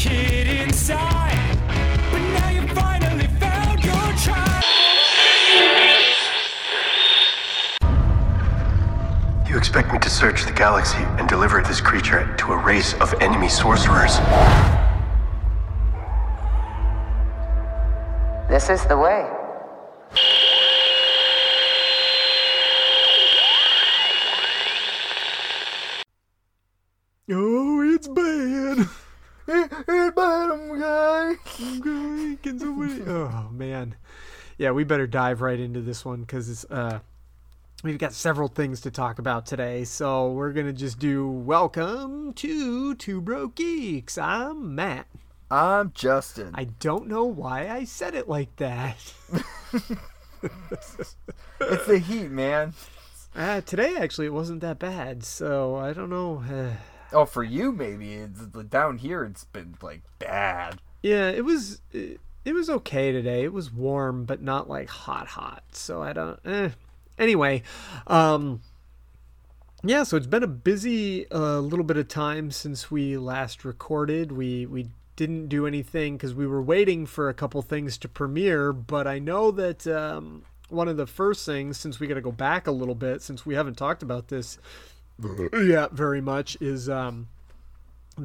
kid inside, but now you finally found your tribe. You expect me to search the galaxy and deliver this creature to a race of enemy sorcerers? This is the way. Oh, it's bad. it's bad, I'm guy. I'm. Can somebody? Oh man, yeah. We better dive right into this one because it's uh, we've got several things to talk about today. So we're gonna just do welcome to Two Broke Geeks. I'm Matt. I'm Justin. I don't know why I said it like that. It's the heat, man. Uh, today actually it wasn't that bad, so I don't know. Uh, Oh, for you maybe. It's, down here, it's been like bad. Yeah, it was it, it was okay today. It was warm, but not like hot hot. So I don't eh. Anyway, um yeah, so it's been a busy uh, little bit of time since we last recorded. We we didn't do anything cuz we were waiting for a couple things to premiere, but I know that um one of the first things since we got to go back a little bit since we haven't talked about this yeah, very much is um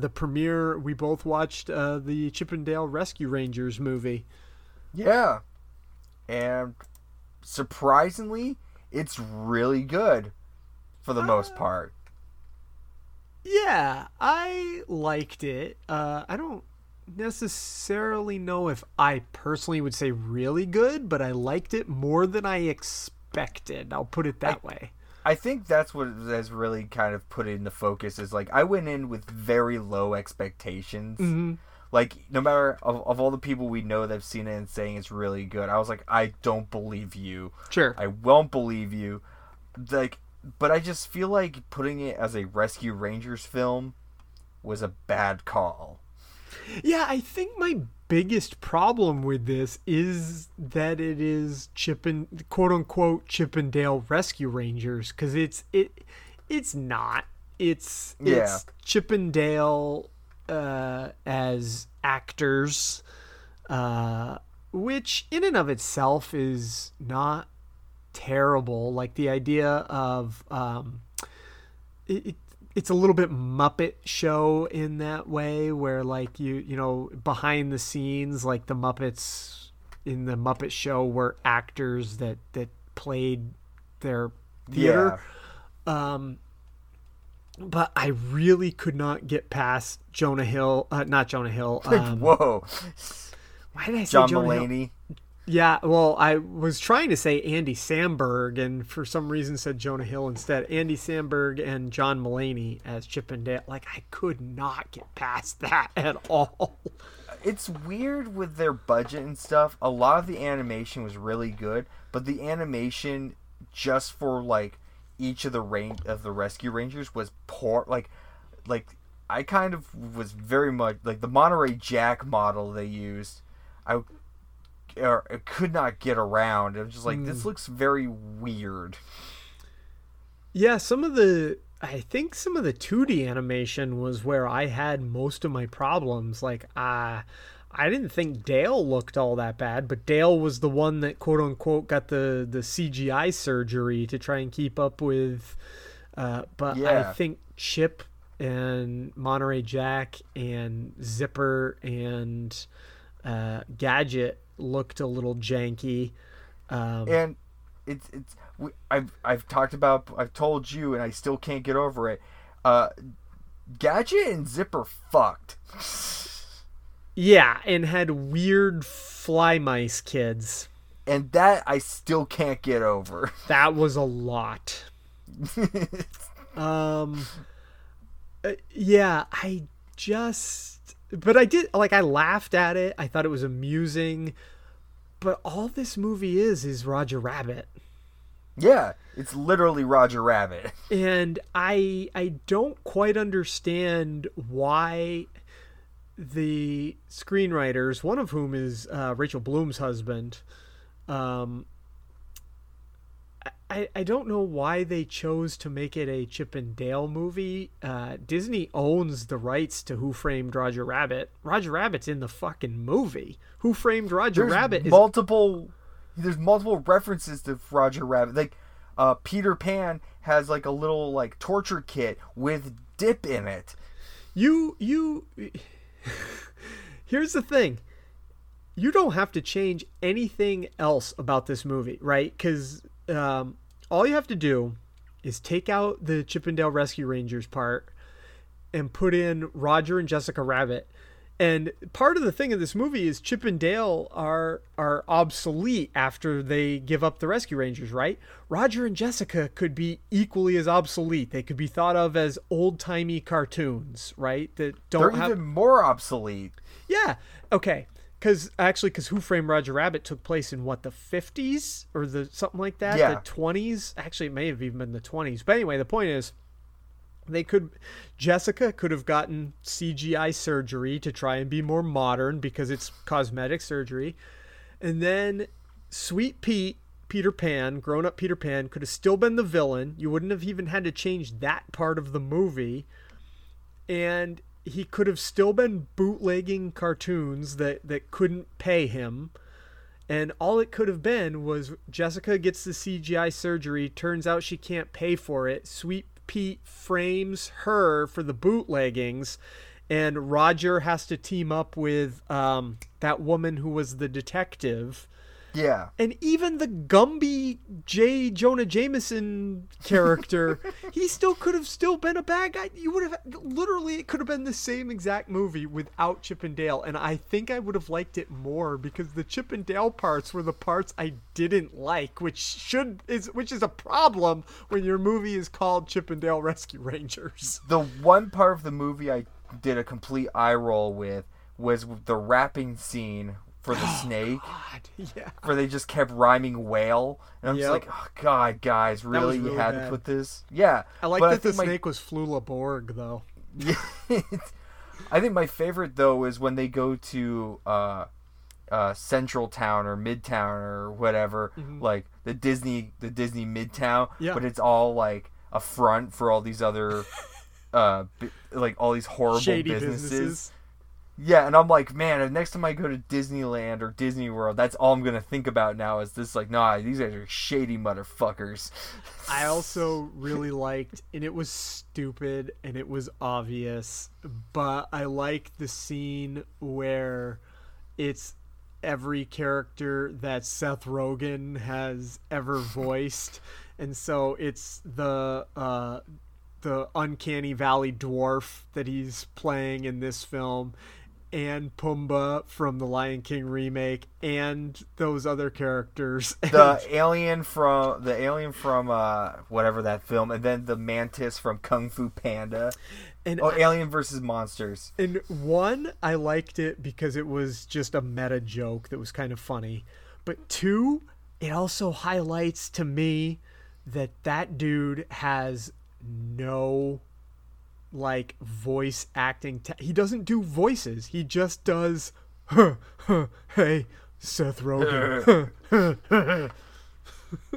the premiere we both watched uh, the Chippendale Rescue Rangers movie. Yeah. And surprisingly, it's really good for the most part. Yeah, I liked it. Uh, I don't necessarily know if I personally would say really good, but I liked it more than I expected. I'll put it that way. I think that's what has really kind of put it into focus is like I went in with very low expectations. Mm-hmm. Like no matter of, of all the people we know that've seen it and saying it's really good, I was like, I don't believe you. Sure. I won't believe you. Like but I just feel like putting it as a Rescue Rangers film was a bad call. Yeah, I think my biggest problem with this is that it is Chippen quote unquote Chippendale Rescue Rangers because it's it it's not. It's Yeah. it's Chippendale uh, as actors, uh, which in and of itself is not terrible. Like the idea of um, it it's a little bit Muppet show in that way, where like you you know behind the scenes, like the Muppets in the Muppet Show were actors that that played their theater. Yeah. Um, but I really could not get past Jonah Hill, uh, not Jonah Hill. Um, Whoa. why did I say John Jonah Hill? Yeah, well, I was trying to say Andy Samberg, and for some reason said Jonah Hill instead. Andy Samberg and John Mulaney as Chip and Dale. Like, I could not get past that at all. it's weird with their budget and stuff. A lot of the animation was really good, but the animation just for like each of the range of the rescue rangers was poor. Like, like I kind of was very much like the Monterey Jack model they used. I or could not get around. I'm just like this looks very weird. Yeah, some of the. I think some of the 2D animation was where I had most of my problems. Like, uh, I didn't think Dale looked all that bad, but Dale was the one that quote unquote got the, the CGI surgery to try and keep up with. Uh, but I think Chip and Monterey Jack and Zipper and uh, Gadget looked a little janky. Um, and it's it's we, I've I've talked about I've told you and I still can't get over it. Uh, Gadget and Zipper fucked. Yeah, and had weird fly mice kids. and that I still can't get over. That was a lot. um, uh, yeah, I just, but I did like I laughed at it. I thought it was amusing, but all this movie is is Roger Rabbit. yeah, it's literally Roger Rabbit. and I I don't quite understand why the screenwriters, one of whom is uh, Rachel Bloom's husband, um, I, I don't know why they chose to make it a Chip and Dale movie. Uh, Disney owns the rights to Who Framed Roger Rabbit. Roger Rabbit's in the fucking movie. Who Framed Roger There's Rabbit is multiple. There's multiple references to Roger Rabbit. Like uh, Peter Pan has like a little like torture kit with dip in it. you you here's the thing you don't have to change anything else about this movie right because um, all you have to do is take out the chippendale rescue rangers part and put in roger and jessica rabbit and part of the thing of this movie is Chip and Dale are are obsolete after they give up the Rescue Rangers, right? Roger and Jessica could be equally as obsolete. They could be thought of as old timey cartoons, right? That don't They're have even more obsolete. yeah. Okay. Because actually, because Who Framed Roger Rabbit took place in what the fifties or the something like that, Yeah. the twenties. Actually, it may have even been the twenties. But anyway, the point is, they could Jessica could have gotten CGI surgery to try and be more modern because it's cosmetic surgery, and then Sweet Pete. Peter Pan, grown up Peter Pan, could have still been the villain. You wouldn't have even had to change that part of the movie and he could have still been bootlegging cartoons that that couldn't pay him. And all it could have been was Jessica gets the CGI surgery turns out she can't pay for it. Sweet Pete frames her for the bootleggings and Roger has to team up with um, that woman who was the detective Yeah. and even the Gumby J. Jonah Jameson character, he still could have still been a bad guy. You would have literally it could have been the same exact movie without Chip and Dale, and I think I would have liked it more because the Chip and Dale parts were the parts I didn't like, which should is which is a problem when your movie is called Chip and Dale Rescue Rangers. The one part of the movie I did a complete eye roll with was the rapping scene for the snake, God, yeah. where they just kept rhyming whale, and I'm Yep. just like, oh, God, guys, really, really you had bad. to put this? Yeah, I like but that the think my- snake was Flula Borg though. I think my favorite though is when they go to uh, uh, Central Town or Midtown or whatever, like the Disney, the Disney Midtown. Mm-hmm. Yeah. But it's all like a front for all these other, uh, like all these horrible Shady businesses. businesses. Yeah, and I'm like, man, if next time I go to Disneyland or Disney World, that's all I'm gonna think about now. Is this like, nah, these guys are shady motherfuckers. I also really liked, and it was stupid and it was obvious, but I like the scene where it's every character that Seth Rogen has ever voiced, and so it's the uh, the uncanny valley dwarf that he's playing in this film. And Pumbaa from the Lion King remake, and those other characters. the alien from the alien from uh whatever that film, and then the mantis from Kung Fu Panda. and Oh, Alien versus Monsters. And one, I liked it because it was just a meta joke that was kind of funny. But two, it also highlights to me that that dude has no like voice acting. ta he doesn't do voices. He just does. Huh, huh, hey, Seth Rogen.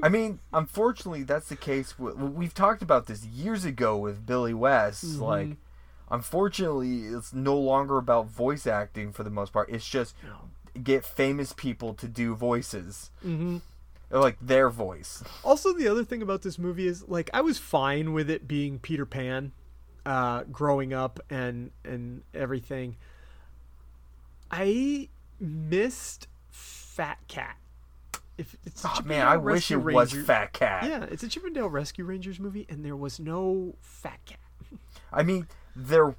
I mean, unfortunately, that's the case. With, we've talked about this years ago with Billy West. Mm-hmm. Like, unfortunately, it's no longer about voice acting for the most part. It's just get famous people to do voices, mm-hmm. like their voice. Also, the other thing about this movie is like I was fine with it being Peter Pan, uh, growing up and and everything. I missed Fat Cat. If it's Oh, man, I wish Rescue it was Fat Cat. Yeah, it's a Chippendale Rescue Rangers movie, and there was no Fat Cat. I mean, there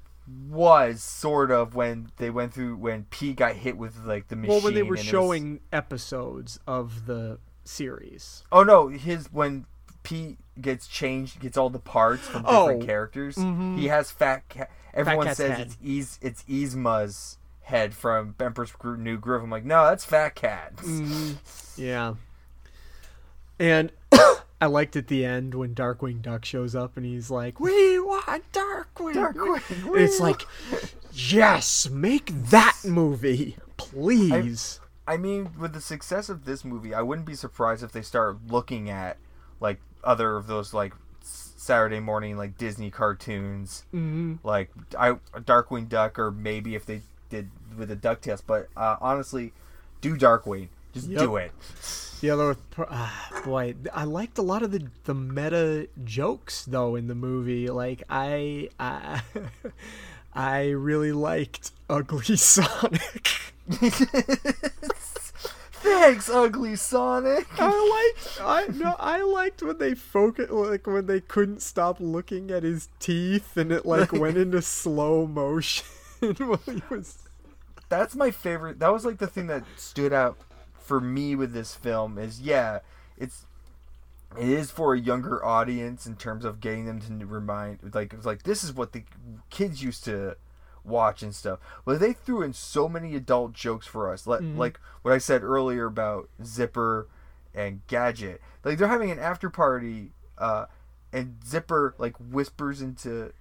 was sort of when they went through when P got hit with like the machine. Well, when they were it was- showing episodes of the series. oh no, his when Pete gets changed, gets all the parts from different Oh, mm-hmm. characters. He has fat cat. Everyone Cat's says head. it's Is it's Yzma's head from Emperor's Gro- New Groove. I'm like, no, that's Fat Cat. Mm. Yeah. And I liked at the end when Darkwing Duck shows up and he's like, "We want Darkwing." Darkwing, it's like, "Yes, make that movie, please." I mean, with the success of this movie, I wouldn't be surprised if they start looking at like other of those like Saturday morning like Disney cartoons, mm-hmm. like I Darkwing Duck, or maybe if they did with the Ducktales. But uh, honestly, do Darkwing, just Yep. do it. The other, ah, boy, I liked a lot of the the meta jokes though in the movie. Like I, I, I really liked Ugly Sonic. Thanks, Ugly Sonic. I liked I no I liked when they focus like when they couldn't stop looking at his teeth and it like went into slow motion while he was That's my favorite. That was like the thing that stood out for me with this film is yeah, it's it is for a younger audience in terms of getting them to remind like it's like this is what the kids used to watch and stuff. But they threw in so many adult jokes for us. Like like what I said earlier about Zipper and Gadget. Like they're having an after party uh and Zipper like whispers into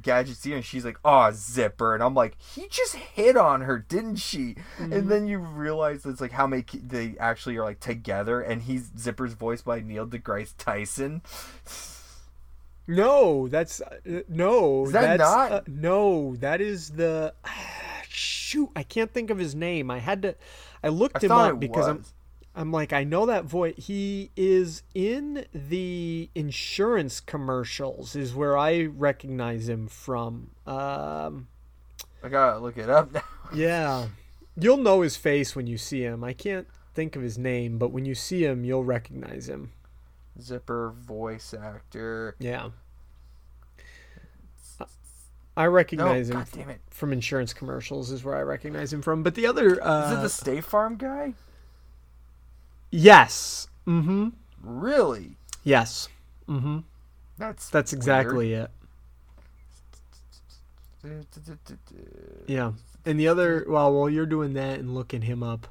Gadget's ear and she's like, "Oh, Zipper," and I'm like, "He just hit on her, didn't she?" And then you realize it's like how many they actually are like together, and he's Zipper's voiced by Neil deGrasse Tyson. No, that's uh, no. Is that that's, not- uh, no, that is the shoot. I can't think of his name. I had to. I looked I him up because I'm. I'm like, I know that voice. He is in the insurance commercials. Is where I recognize him from. Um, I gotta look it up now. yeah, you'll know his face when you see him. I can't think of his name, but when you see him, you'll recognize him. Zipper voice actor. Yeah. I recognize No, him God damn it. from insurance commercials is where I recognize him from. But the other, uh, Is it the State Farm guy? yes, mm-hmm, Really? yes, Mm-hmm. That's that's exactly it. Yeah, and the other, well, while you're doing that and looking him up,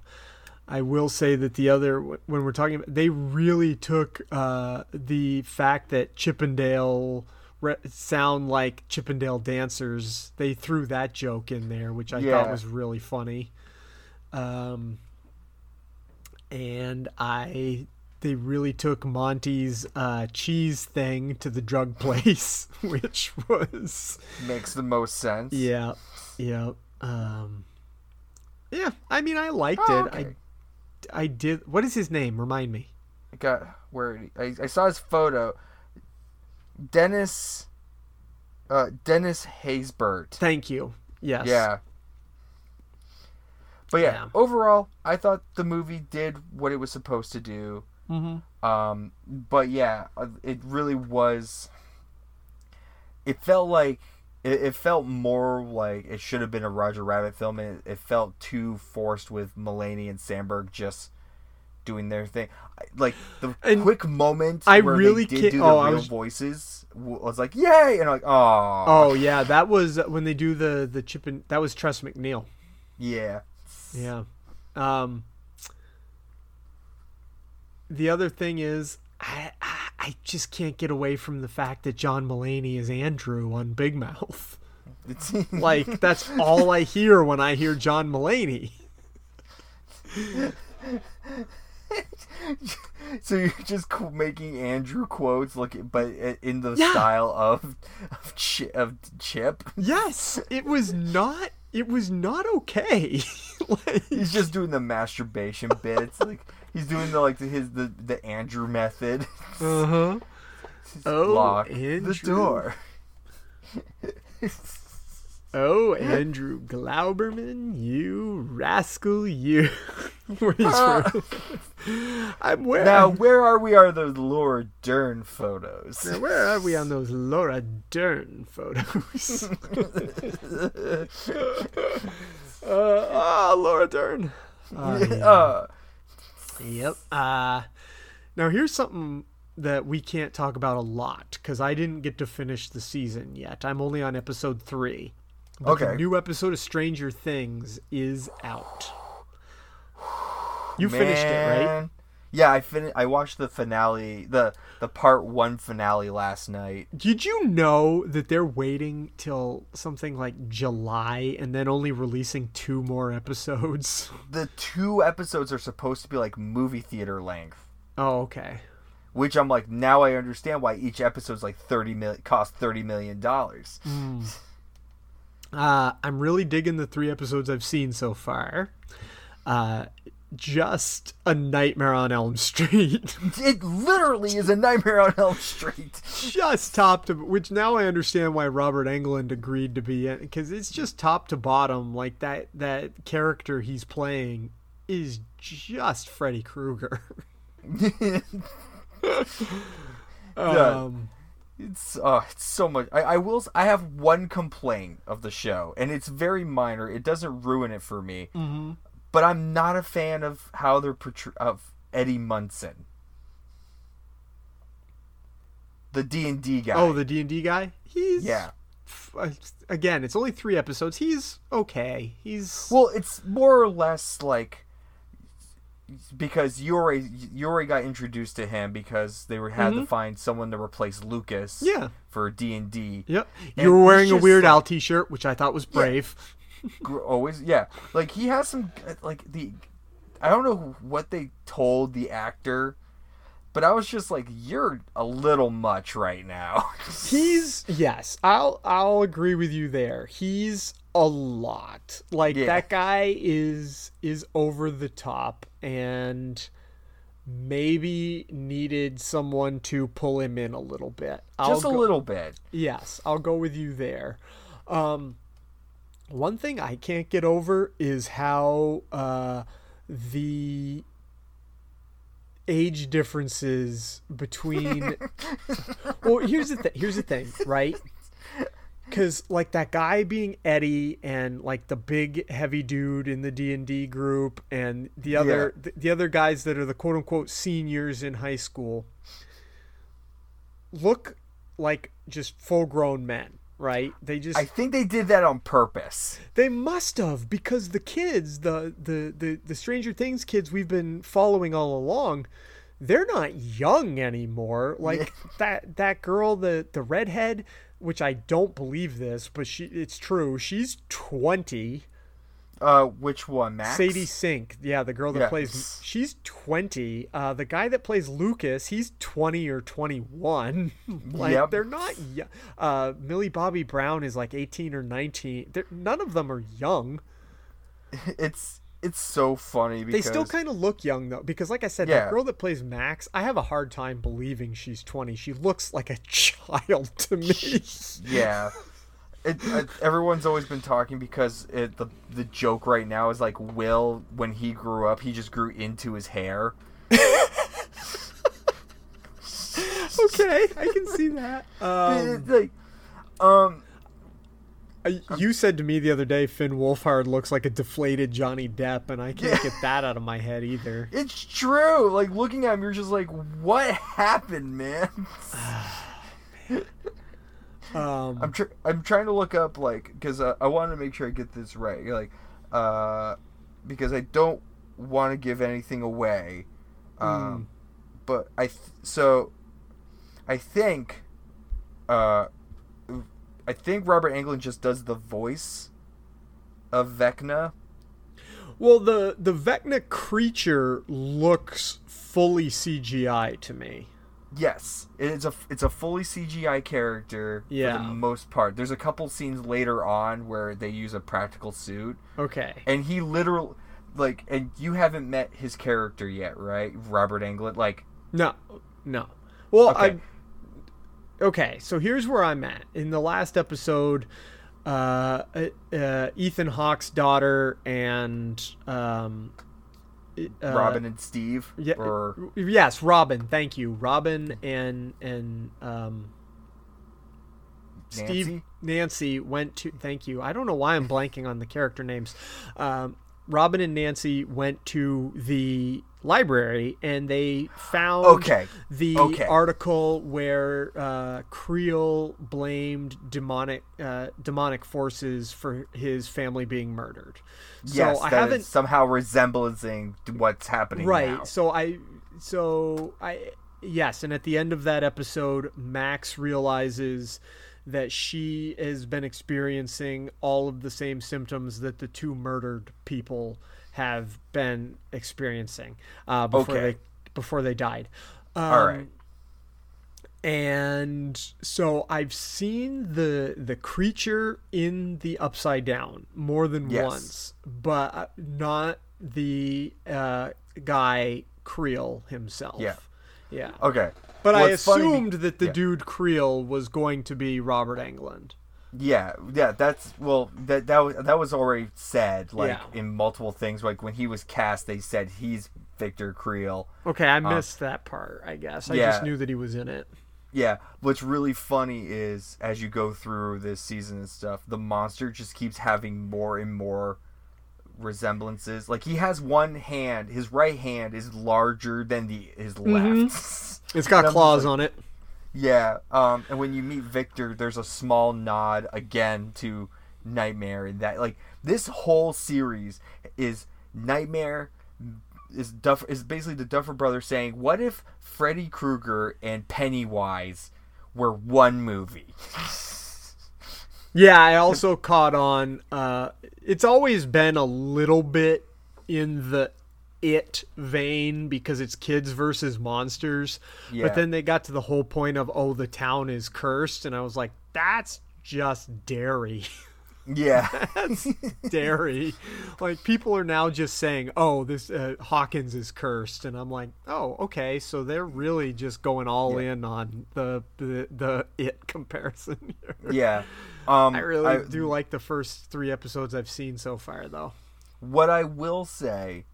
I will say that the other, when we're talking about, they really took uh, the fact that Chippendale re- sound like Chippendale dancers. They threw that joke in there, which I thought was really funny. Um, and I, they really took Monty's uh, cheese thing to the drug place, which was. Makes the most sense. Yeah, yeah. Um, yeah, I mean, I liked Oh, it. okay. I, I did. What is his name? Remind me. I got where I, I saw his photo. Dennis. Uh, Dennis Haysbert. Thank you. Yes. Yeah. But yeah, Yeah. overall, I thought the movie did what it was supposed to do. Mm-hmm. Um, but yeah, it really was. It felt like it, it felt more like it should have been a Roger Rabbit film, and it, it felt too forced with Mulaney and Samberg just doing their thing. Like the And quick moment I where really they did do the oh, I real was- voices was like, "Yay!" and I'm like, "Oh, Oh yeah, that was when they do the the chip and that was Tress MacNeille. yeah." Yeah. Um. The other thing is, I I- I just can't get away from the fact that John Mulaney is Andrew on Big Mouth. It's Like that's all I hear when I hear John Mulaney. So you're just making Andrew quotes, look, at, but in the Yeah. style of of, chi- of Chip. Yes, it was not. It was not okay. like, He's just doing the masturbation bits, like he's doing the like the, his the the Andrew method. uh huh. Oh, Lock Andrew. the door. Oh, Andrew Glauberman, you rascal, you. Where he's for- I'm where Now, where are we? Are those Laura Dern photos? Now, where are we on those Laura Dern photos? uh, ah, Laura Dern. uh, Yep. Uh, now here's something that we can't talk about a lot because I didn't get to finish the season yet. I'm only on episode three. But The new episode of Stranger Things is out. You finished it, right? Yeah, I fin- I watched the finale, the the part one finale last night. Did you know that they're waiting till something like July and then only releasing two more episodes? The two episodes are supposed to be like movie theater length, Oh, okay. which I'm like, now I understand why each episode's like thirty mil cost thirty million dollars. Uh, I'm really digging the three episodes I've seen so far. Uh, just a nightmare on Elm Street. It literally is a Nightmare on Elm Street. just top to which now I understand why Robert Englund agreed to be in because it's just top to bottom. Like that that character he's playing is just Freddy Krueger. um, It's oh, it's so much. I, I will. I have one complaint of the show, and it's very minor. It doesn't ruin it for me. Mm-hmm. But I'm not a fan of how they're portray- of Eddie Munson, the D and D guy. oh, the D and D guy. He's yeah. uh, Again, it's only three episodes. He's okay. He's Well, it's more or less like because you already you already got introduced to him because they were had to find someone to replace Lucas. Mm-hmm. Yeah. For D and D. Yep. You were wearing a Weird like- Al T-shirt, which I thought was brave. Always yeah like he has some like the i don't know what they told the actor but i was just like you're a little much right now He's yes, I'll I'll agree with you there. He's a lot. Like Yeah. that guy is is over the top and maybe needed someone to pull him in a little bit. I'll just a go- little bit Yes, I'll go with you there. Um, one thing I can't get over is how uh, the age differences between. well, here's the thing. Here's the thing, right? Because like that guy being Eddie, and like the big heavy dude in the D and D group, and the other the, the other guys that are the quote unquote seniors in high school, look like just full grown men, right? They just i think they did that on purpose they must have because the kids, the the the the Stranger Things kids we've been following all along, they're not young anymore. Like that that girl, the the redhead, which I don't believe this, but she it's true. She's twenty. Uh which one max Sadie Sink, yeah, the girl that Yeah. plays, she's twenty. Uh, the guy that plays Lucas, he's twenty or twenty-one. like Yep. they're not. Young. Uh, Millie Bobby Brown is like eighteen or nineteen. They're, none of them are young. it's it's so funny Because... They still kind of look young though, because like I said, Yeah. that girl that plays Max, I have a hard time believing she's twenty. She looks like a child to me. yeah it, it, everyone's always been talking because it, the the joke right now is like Will when he grew up he just grew into his hair okay, I can see that. Um, like um You said to me the other day, Finn Wolfhard looks like a deflated Johnny Depp, and I can't get that out of my head either. It's true. Like looking at him, you're just like, what happened, man? Um, I'm tr- I'm trying to look up like because uh, I want to make sure I get this right. Like, uh, because I don't want to give anything away. Um, but I th- so I think, uh, I think Robert Englund just does the voice of Vecna. well, the the Vecna creature looks fully CGI to me. Yes, it's a it's a fully CGI character for the most part. There's a couple scenes later on where they use a practical suit, Okay. and he literally like, and you haven't met his character yet, right? Robert Englund, like, No, no. Well, Okay. I. Okay, so here's where I'm at. In the last episode, uh, uh, Ethan Hawke's daughter and um, uh, Robin and Steve. Yeah, Or yes, Robin. Thank you, Robin and and um, Steve Nancy? Nancy went to. Thank you. I don't know why I'm blanking on the character names. Um, Robin and Nancy went to the library and they found Okay, the okay. article where uh, Creel blamed demonic uh, demonic forces for his family being murdered. So yes, I haven't somehow resembling what's happening right now. so i so i yes and at the end of that episode max realizes that she has been experiencing all of the same symptoms that the two murdered people have been experiencing uh, before Okay. they bufore they died um, All right. and so I've seen the the creature in the upside down more than Yes. once, but uh, not the uh, guy Creel himself. Yeah. yeah. Okay. But Well, I it's funny be- assumed that the yeah. dude Creel was going to be Robert Englund. Yeah, yeah, that's well, that that was that was already said, like Yeah. in multiple things. Like when he was cast, they said he's Victor Creel. Okay, I um, missed that part. I guess I yeah. just knew that he was in it. Yeah, what's really funny is as you go through this season and stuff, the monster just keeps having more and more resemblances. Like he has one hand, his right hand is larger than the his mm-hmm. left. It's got And I'm just claws like- on it. Yeah, um, and when you meet Victor, there's a small nod again to Nightmare, and that like this whole series is Nightmare is Duff is basically the Duffer Brothers saying, "What if Freddy Krueger and Pennywise were one movie?" Yeah, I also caught on. Uh, it's always been a little bit in the it vein because it's kids versus monsters. Yeah. But then they got to the whole point of oh, the town is cursed, and I was like, that's just Derry. Yeah, that's Derry. Like people are now just saying, "Oh, this uh, Hawkins is cursed," and I'm like, "Oh, okay." So they're really just going all in on the the, the it comparison. Here. yeah. Um, I really do like the first three episodes I've seen so far, though. What I will say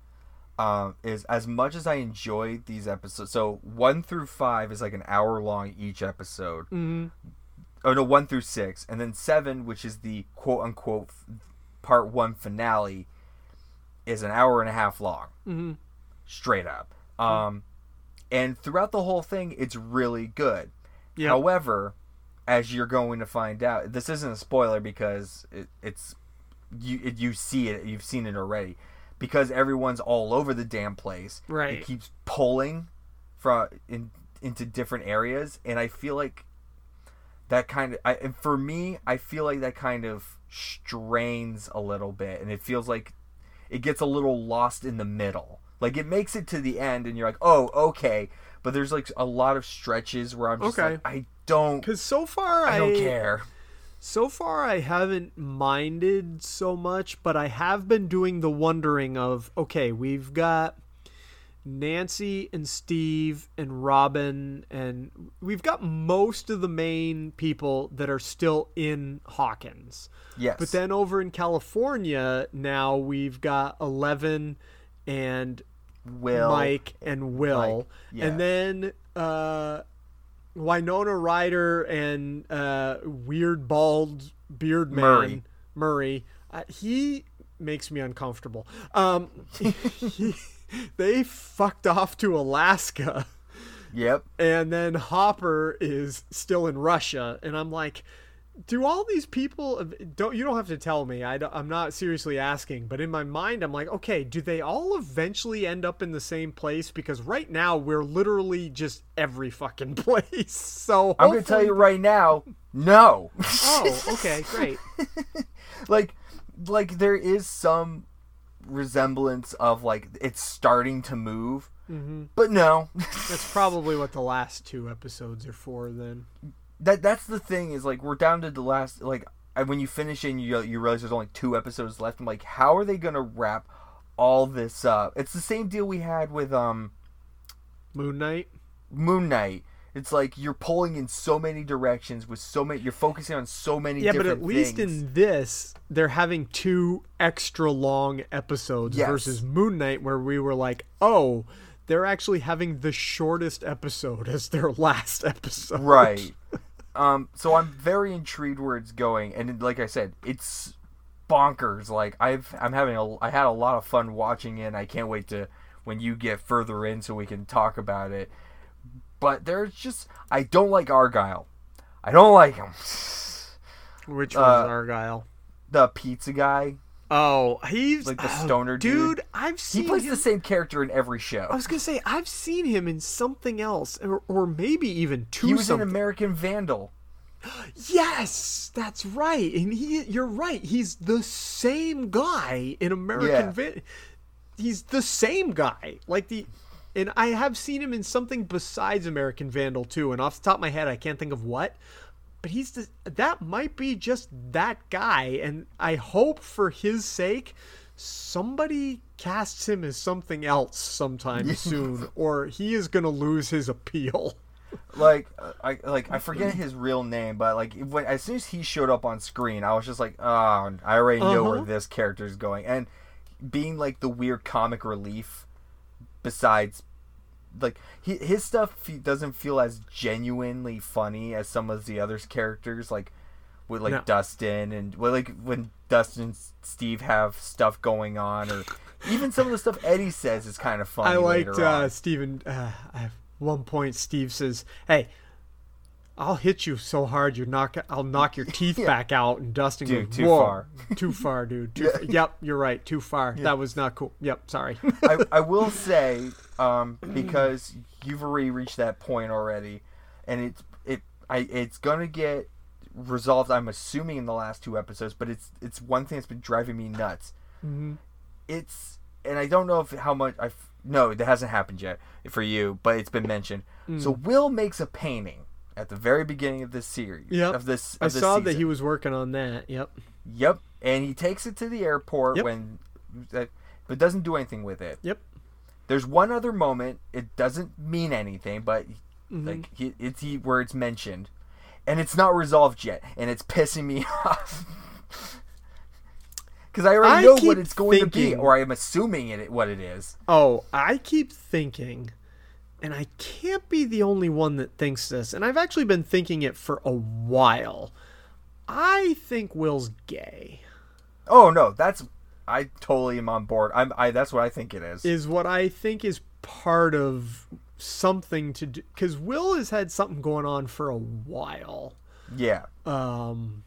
um, is, as much as I enjoyed these episodes, so one through five is like an hour long each episode. Mm-hmm. Oh no, one through six, and then seven, which is the quote unquote f- part one finale, is an hour and a half long, mm-hmm. straight up. Um, and throughout the whole thing, it's really good. Yep. However, as you're going to find out, this isn't a spoiler because it, it's you it, you see it, you've seen it already. Because everyone's all over the damn place, Right. It keeps pulling from in into different areas, and I feel like that kind of I, and for me, I feel like that kind of strains a little bit, and it feels like it gets a little lost in the middle. Like it makes it to the end, and you're like, oh, okay. But there's like a lot of stretches where I'm just Okay. like, I don't, Because so far, I, I don't care. So far, I haven't minded so much, but I have been doing the wondering of okay, we've got Nancy and Steve and Robin, and we've got most of the main people that are still in Hawkins. Yes. But then over in California, now we've got Eleven and Will Mike and Will, Mike, yeah. and then uh, Winona Ryder and uh, weird bald beard man Murray. Murray. Uh, he makes me uncomfortable. Um, he- they fucked off to Alaska, Yep. and then Hopper is still in Russia, and I'm like. Do all these people don't you don't have to tell me. I I'm not seriously asking, but in my mind I'm like, okay, do they all eventually end up in the same place because right now we're literally just every fucking place. So I'm gonna tell you right now, no. Oh, okay, great. like, like there is some resemblance of like it's starting to move, Mm-hmm. but no. That's probably what the last two episodes are for then. That that's the thing is like we're down to the last like when you finish and you you realize there's only two episodes left. I'm like, how are they gonna wrap all this up? It's the same deal we had with um Moon Knight. Moon Knight. It's like you're pulling in so many directions with so many. You're focusing on so many. Yeah, but at least things. in this, they're having two extra long episodes Yes. versus Moon Knight, where we were like, oh, they're actually having the shortest episode as their last episode. right. Um. So I'm very intrigued where it's going, and like I said, it's bonkers. Like I've I'm having a I had a lot of fun watching it. and I can't wait to when you get further in so we can talk about it. But there's just I don't like Argyle. I don't like him. Which Uh, Argyle? The pizza guy. Oh, he's like the oh, stoner dude. dude. I've seen He plays him. the same character in every show. I was gonna say I've seen him in something else, or, or maybe even two. He was something. in American Vandal. Yes, that's right. And he, you're right. He's the same guy in American Yeah. Vi- He's the same guy. Like the, and I have seen him in something besides American Vandal too. And off the top of my head, I can't think of what. But he's the, that might be just that guy. And I hope for his sake, somebody casts him as something else sometime soon, or he is gonna lose his appeal. like uh, I like I forget his real name, but like when as soon as he showed up on screen, I was just like, oh, I already know where Uh-huh. this character is going, and being like the weird comic relief. Besides, like he, his stuff doesn't feel as genuinely funny as some of the other characters, like with like No. Dustin and well, like when Dustin and Steve have stuff going on, or even some of the stuff Eddie says is kind of funny. I liked uh, Steven. Uh, at one point, Steve says, "Hey, I'll hit you so hard you knock. I'll knock your teeth Yeah. back out." And Dustin Dude, goes, too "Whoa, far." too far, dude. Too far. Yep, you're right. Too far. That was not cool. Yep, sorry. I, I will say, um, because you've already reached that point already, and it's it I it's gonna get resolved. I'm assuming in the last two episodes, but it's it's one thing that's been driving me nuts. It's and I don't know if how much I no that hasn't happened yet for you, but it's been mentioned. So Will makes a painting at the very beginning of this series. Yep. Of this, I this saw that he was working on that. Yep. Yep, and he takes it to the airport Yep. when, but doesn't do anything with it. Yep. There's one other moment. It doesn't mean anything, but Mm-hmm. like he, it's he where it's mentioned, and it's not resolved yet, and it's pissing me off. Because I already I know what it's going to be, or I am assuming it what it is. Oh, I keep thinking, and I can't be the only one that thinks this, and I've actually been thinking it for a while. I think Will's gay. Oh no, that's I totally am on board. I'm I that's what I think it is. is what I think is part of something to do because Will has had something going on for a while, yeah, um,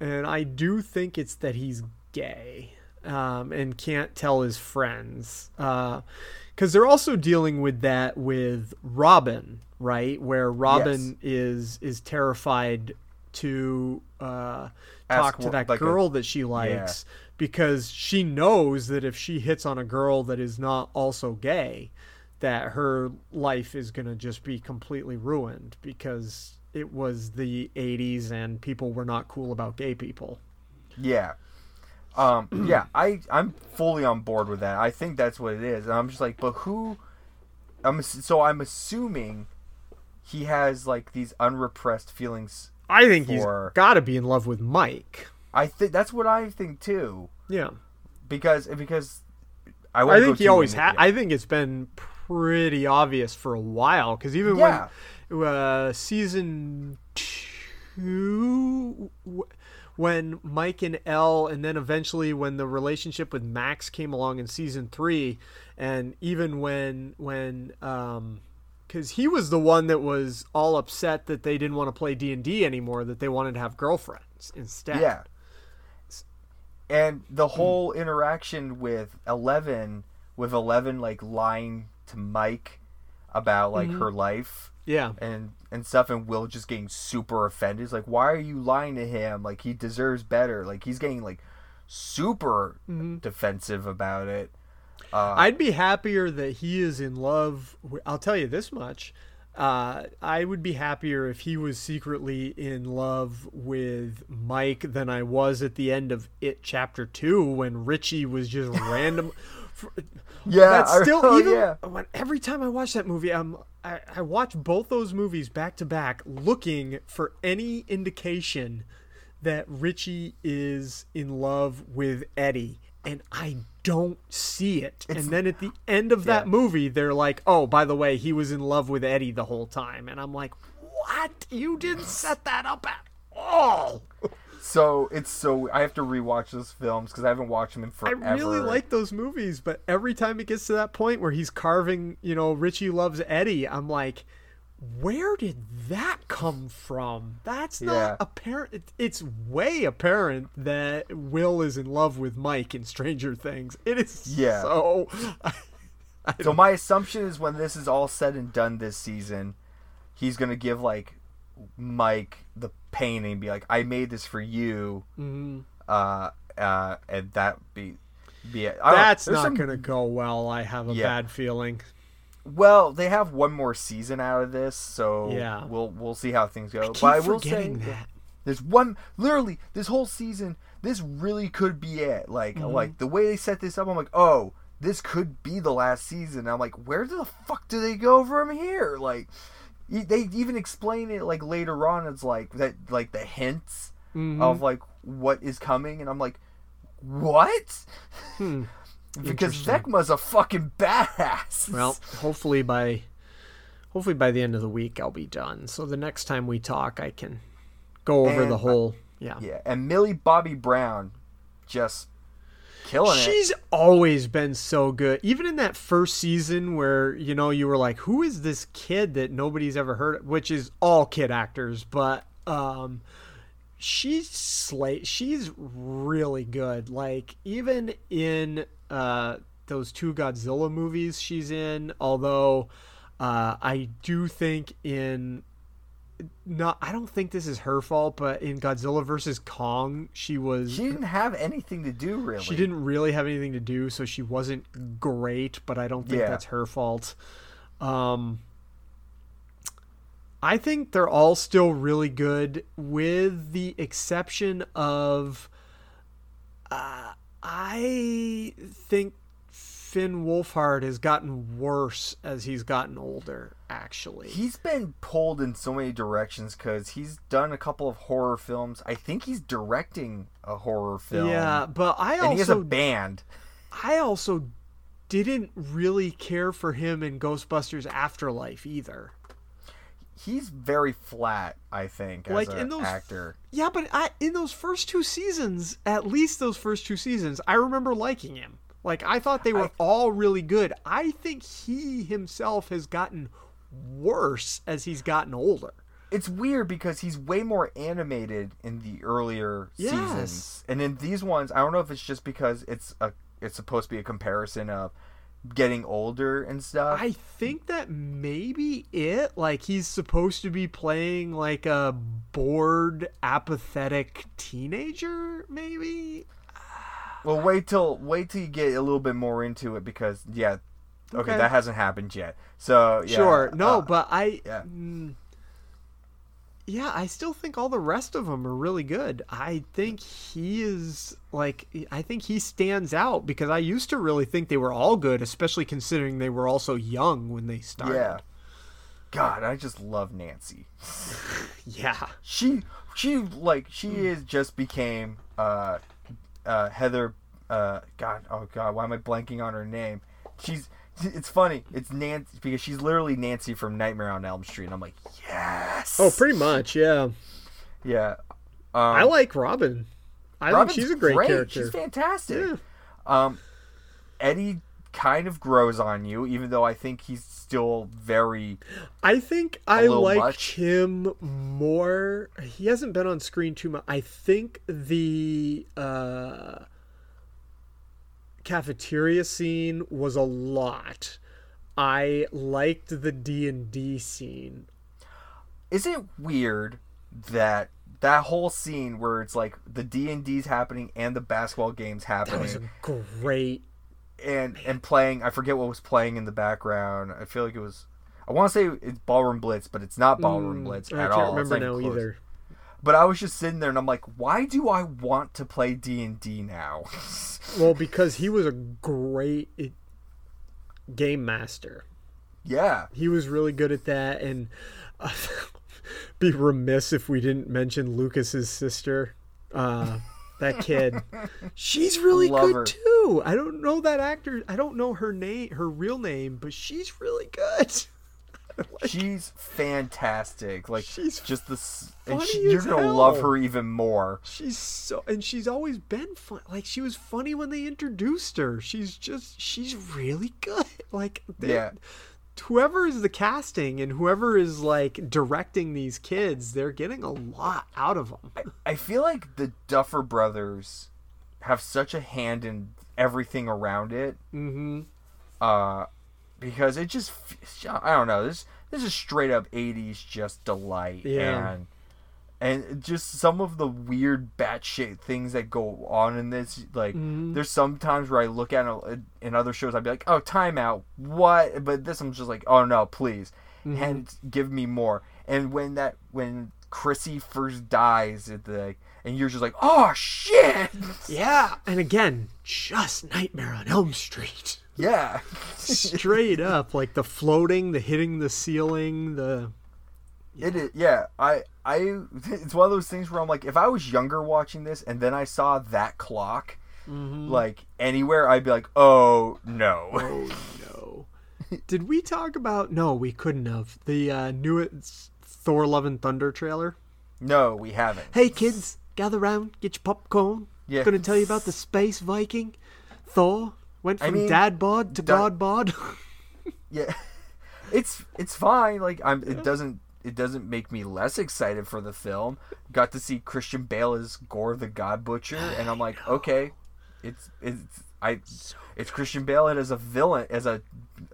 and I do think it's that he's gay um, and can't tell his friends because they're also dealing with that with Robin, right? Where Robin is is terrified to uh, talk Ask to one- that like a- girl that she likes because she knows that if she hits on a girl that is not also gay, that her life is going to just be completely ruined because it was the 80s and people were not cool about gay people. Yeah. Um, yeah, I I'm fully on board with that. I think that's what it is. And I'm just like, but who I'm so I'm assuming he has like these unrepressed feelings. I think For- he's got to be in love with Mike. I think that's what I think too. Yeah. Because because I, I think he always had. I think it's been pretty obvious for a while because even Yeah. when uh, season two, when Mike and Elle, and then eventually when the relationship with Max came along in season three, and even when when um, because he was the one that was all upset that they didn't want to play D and D anymore, that they wanted to have girlfriends instead. Yeah. And the hmm. whole interaction with Eleven, with Eleven like lying to Mike about like mm-hmm. her life yeah. and and stuff, and Will just getting super offended. It's like, why are you lying to him? Like he deserves better. Like he's getting like super mm-hmm. defensive about it. Uh, I'd be happier that he is in love. I'll tell you this much. Uh, I would be happier if he was secretly in love with Mike than I was at the end of It Chapter 2 when Richie was just random. Yeah, That's still oh, even yeah. when every time I watch that movie, I'm I, I watch both those movies back to back, looking for any indication that Richie is in love with Eddie, and I don't see it. and then at the end of that Yeah. movie, they're like, "Oh, by the way, he was in love with Eddie the whole time," and I'm like, "What? You didn't set that up at all." So it's so I have to rewatch those films because I haven't watched them in forever. I really like those movies, but every time it gets to that point where he's carving, you know, Richie loves Eddie, I'm like, where did that come from? That's not Yeah. apparent. it- It's way apparent that Will is in love with Mike in Stranger Things. It is Yeah. so. So my assumption is when this is all said and done this season, he's gonna give like Mike the painting and be like, "I made this for you," Mm-hmm. uh, uh, and that be be it. I don't know. That's not some- going to go well. I have a Yeah. bad feeling. Well, they have one more season out of this, so Yeah. we'll we'll see how things go. Keep but I will say that. there's one literally this whole season. This really could be it. Like Mm-hmm. like the way they set this up, I'm like, oh, this could be the last season. I'm like, where the fuck do they go from here? Like, they even explain it like later on. It's like that like the hints Mm-hmm. of like what is coming, and I'm like, what? Hmm. because. Vecna's a fucking badass. Well, hopefully by hopefully by the end of the week I'll be done. So the next time we talk, I can go over And the whole. Yeah. Yeah, and Millie Bobby Brown just killing it. She's always been so good. Even in that first season where, you know, you were like, who is this kid that nobody's ever heard of? Which is all kid actors, but um she's slay she's really good. Like even in uh those two Godzilla movies she's in, although uh I do think in not I don't think this is her fault, but in Godzilla versus Kong, she was She didn't have anything to do really. she didn't really have anything to do, so she wasn't great, but I don't think Yeah. that's her fault. Um, I think they're all still really good, with the exception of. Uh, I think Finn Wolfhard has gotten worse as he's gotten older. Actually, He's been pulled in so many directions because he's done a couple of horror films. I think he's directing a horror film. yeah, but I also. and he has a band. I also didn't really care for him in Ghostbusters Afterlife either. He's very flat, I think, as Like, an in those- actor. Yeah, but I in those first two seasons, at least those first two seasons, I remember liking him. Like I thought they were I- all really good. I think he himself has gotten worse as he's gotten older. It's weird because he's way more animated in the earlier Yes. seasons, and in these ones, I don't know if it's just because it's a it's supposed to be a comparison of getting older and stuff. I think that maybe it like he's supposed to be playing like a bored, apathetic teenager, maybe. Well, wait till wait till you get a little bit more into it because yeah, okay, Okay. that hasn't happened yet. So yeah, sure, no, uh, but I yeah. mm, yeah, I still think all the rest of them are really good. I think he is like I think he stands out because I used to really think they were all good, especially considering they were also young when they started. yeah. God, I just love Nancy. Yeah. She she like she Hmm. is just became uh uh Heather uh God oh God why am I blanking on her name? She's it's funny. It's Nancy because she's literally Nancy from Nightmare on Elm Street. And I'm like, yes. Oh, pretty much, yeah. yeah. Um, I like Robin. I Robin's think she's a great, character. She's fantastic. Yeah. Um, Eddie kind of grows on you, even though I think he's still very. I think I liked much. him more. He hasn't been on screen too much. I think the uh, cafeteria scene was a lot. I liked the D and D scene. Is it weird that that whole scene where it's like the D and D's happening and the basketball games happening. That was great. and and playing? I forget what was playing in the background. I feel like it was. I want to say it's Ballroom Blitz, but it's not Ballroom Blitz Mm, I at can't all. Remember now close. either. But I was just sitting there and I'm like, why do I want to play D and D now? Well, because he was a great game master. yeah, He was really good at that, and uh, be remiss if we didn't mention Lucas's sister. Uh, that kid, she's really Love good her. too. I don't know that actor. I don't know her name, her real name, but she's really good. she's fantastic. Like She's just this, and she, you're gonna love her even more. She's so, and she's always been fun. Like she was funny when they introduced her. She's just, she's really good. Like they, Yeah. whoever is the casting and whoever is like directing these kids, they're getting a lot out of them. I feel like the Duffer Brothers have such a hand in everything around it. Mm-hmm. Uh, because it just I don't know. This this is straight up '80s just delight, Yeah. and and just some of the weird batshit things that go on in this. Like, Mm-hmm. there's some times where I look at it in other shows, I'd be like, "Oh, timeout, what?" But this, I'm just like, "Oh no, please, Mm-hmm. and give me more." And when that when Chrissy first dies at the and you're just like, "Oh shit!" Yeah, and again, just Nightmare on Elm Street. Yeah, Straight up, like the floating, the hitting the ceiling, the It is, yeah. I, I, it's one of those things where I'm like, if I was younger watching this and then I saw that clock, Mm-hmm. like anywhere, I'd be like, oh no. no. Did we talk about? No, we couldn't have the uh, new Thor: Love and Thunder trailer. no, we haven't. Hey kids, gather round, get your popcorn. Yeah. Gonna tell you about the space Viking. Thor went I from mean, dad bod to da- god bod. Yeah, it's it's fine. Like I'm, it doesn't it doesn't make me less excited for the film. Got to see Christian Bale as Gorr the God Butcher, and I'm like, okay, it's it's I, it's Christian Bale as a villain, as a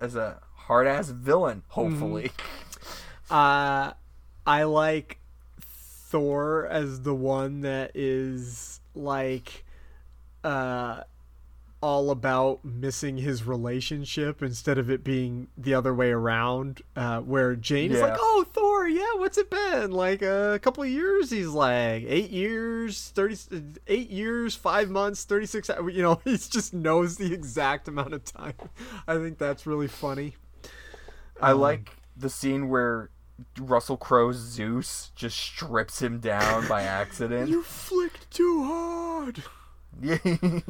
as a hard ass villain. Hopefully, Uh, I like Thor as the one that is like, uh, all about missing his relationship instead of it being the other way around. Uh, where Jane is like, "Oh, Thor, yeah, what's it been? Like a couple of years?" He's like, eight years, thirty, eight years, five months, thirty six. You know, he just knows the exact amount of time. I think that's really funny. I like the scene where Russell Crowe's Zeus just strips him down by accident. You flicked too hard. Yeah.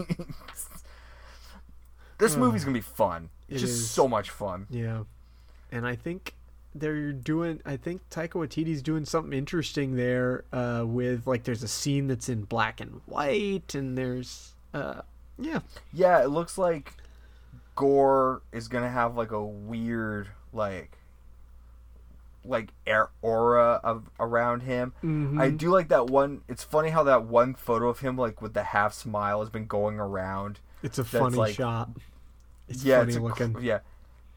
this movie's gonna be fun. It's It just is. so much fun. Yeah, and I think they're doing. I think Taika Waititi's doing something interesting there. Uh, with like, there's a scene that's in black and white, and there's, uh, yeah, Yeah, it looks like Gorr is gonna have like a weird like like air aura of around him. Mm-hmm. I do like that one. It's funny how that one photo of him like with the half smile has been going around. It's a funny like- shot. It's yeah, funny it's a, looking. yeah,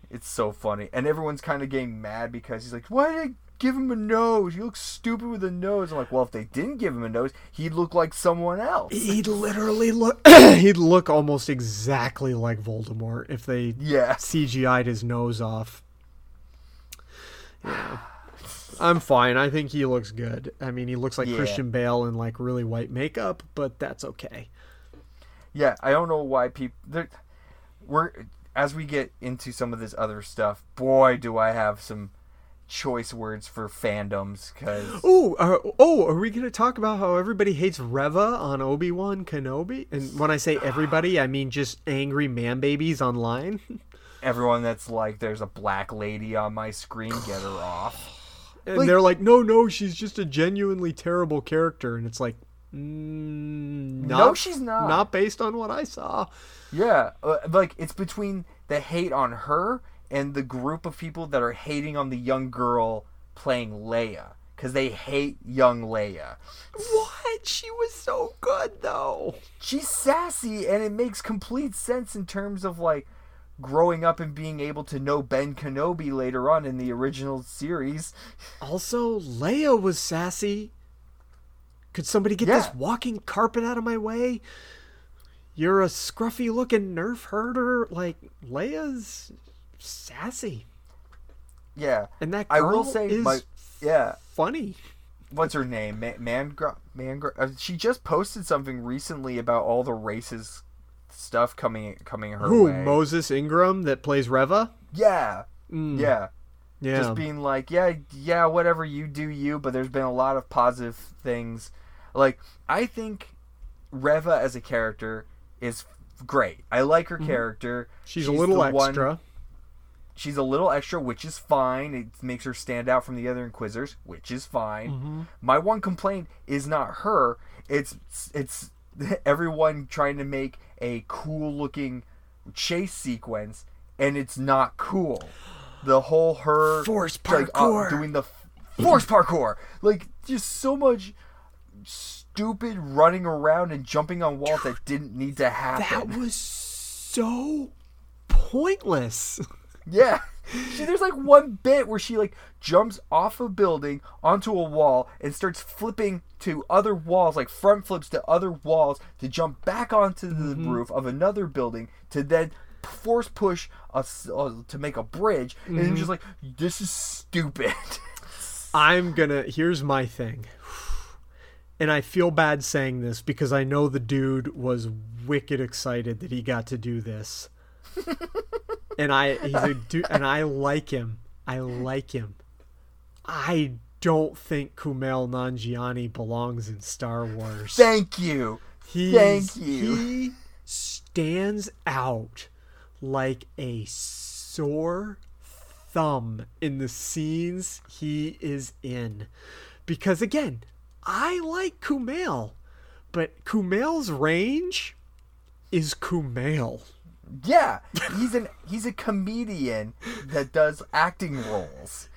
it's so funny, and everyone's kind of getting mad because he's like, "Why did I give him a nose? He looks stupid with a nose." I'm like, "Well, if they didn't give him a nose, he'd look like someone else." He'd literally look. he'd look almost exactly like Voldemort if they Yeah, CGI'd his nose off. Yeah. I'm fine. I think he looks good. I mean, he looks like Yeah. Christian Bale in like really white makeup, but that's okay. Yeah. I don't know why people. We're as we get into some of this other stuff. Boy, do I have some choice words for fandoms because Oh, uh, oh, are we going to talk about how everybody hates Reva on Obi Wan Kenobi? And when I say everybody, I mean just angry man babies online. everyone that's like, "There's a black lady on my screen, get her off." And Like- they're like, no, no, she's just a genuinely terrible character. And it's like, mm, not, No, she's not. Not based on what I saw. Yeah, uh, like it's between the hate on her and the group of people that are hating on the young girl playing Leia because they hate young Leia. What? She was so good, though. She's sassy, and it makes complete sense in terms of like growing up and being able to know Ben Kenobi later on in the original series. Also, Leia was sassy. Could somebody get Yeah. this walking carpet out of my way? You're a scruffy looking nerf herder. Like, Leia's sassy. Yeah, And that I girl will say is my yeah. funny. what's her name? Man, Mangra, Mangra. Uh, she just posted something recently about all the races stuff coming coming her Who? way. Moses Ingram that plays Reva? yeah, yeah. Yeah. Just being like, yeah, yeah, whatever you do, you. But there's been a lot of positive things. Like I think Reva as a character is great. I like her character. Mm-hmm. She's, a little the one- extra. she's a little extra, which is fine. It makes her stand out from the other Inquisitors, which is fine. Mm-hmm. My one complaint is not her. It's it's everyone trying to make a cool looking chase sequence, and it's not cool. The whole her Force parkour like, uh, doing the force parkour, like just so much stupid running around and jumping on walls that didn't need to happen. That was so pointless. Yeah. She, there's like one bit where she like jumps off a building onto a wall and starts flipping to other walls, like front flips to other walls to jump back onto the roof of another building to then force push us uh, to make a bridge. And I'm just like, this is stupid. I'm gonna. Here's my thing, and I feel bad saying this because I know the dude was wicked excited that he got to do this, and I he's a dude, and I like him. I like him. I don't think Kumail Nanjiani belongs in Star Wars. Thank you. He's, Thank you. He stands out like a sore thumb in the scenes he is in. Because again, I like Kumail, but Kumail's range is Kumail. Yeah, he's an he's a comedian that does acting roles.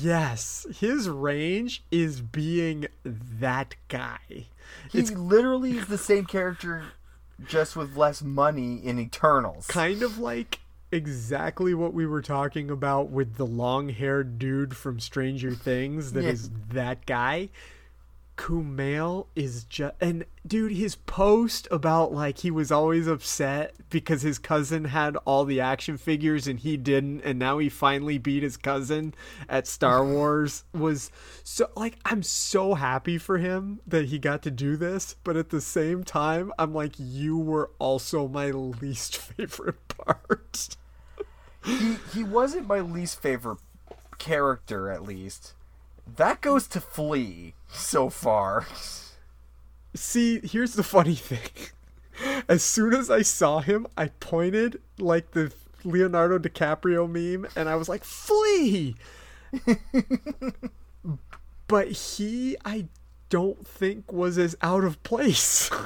Yes, his range is being that guy. He literally is the same character, just with less money in Eternals. kind of like exactly what we were talking about with the long-haired dude from Stranger Things that is Yeah. that guy. Kumail is just and dude his post about like he was always upset because his cousin had all the action figures and he didn't and now he finally beat his cousin at Star Wars was so like I'm so happy for him that he got to do this but at the same time I'm like you were also my least favorite part. He he wasn't my least favorite character, at least. That goes to Flea so far. See, here's the funny thing. As soon as I saw him, I pointed like the Leonardo DiCaprio meme and I was like, Flea! but he, I don't think was as out of place.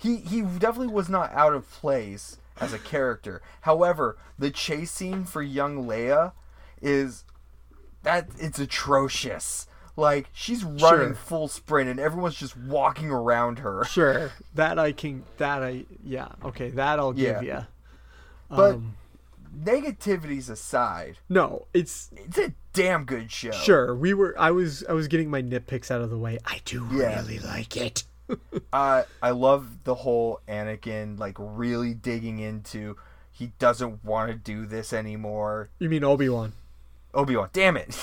He he definitely was not out of place as a character. However, the chase scene for young Leia is that it's atrocious. Like she's running Sure. full sprint and everyone's just walking around her. sure. That I can, that I, yeah, okay, that I'll give Yeah. you. But Um, negativities aside, No, it's, it's a damn good show. sure, we were, I was, I was getting my nitpicks out of the way. I do Yeah. really like it. Uh, I love the whole Anakin like really digging into he doesn't want to do this anymore. You mean Obi-Wan? Obi Wan, damn it!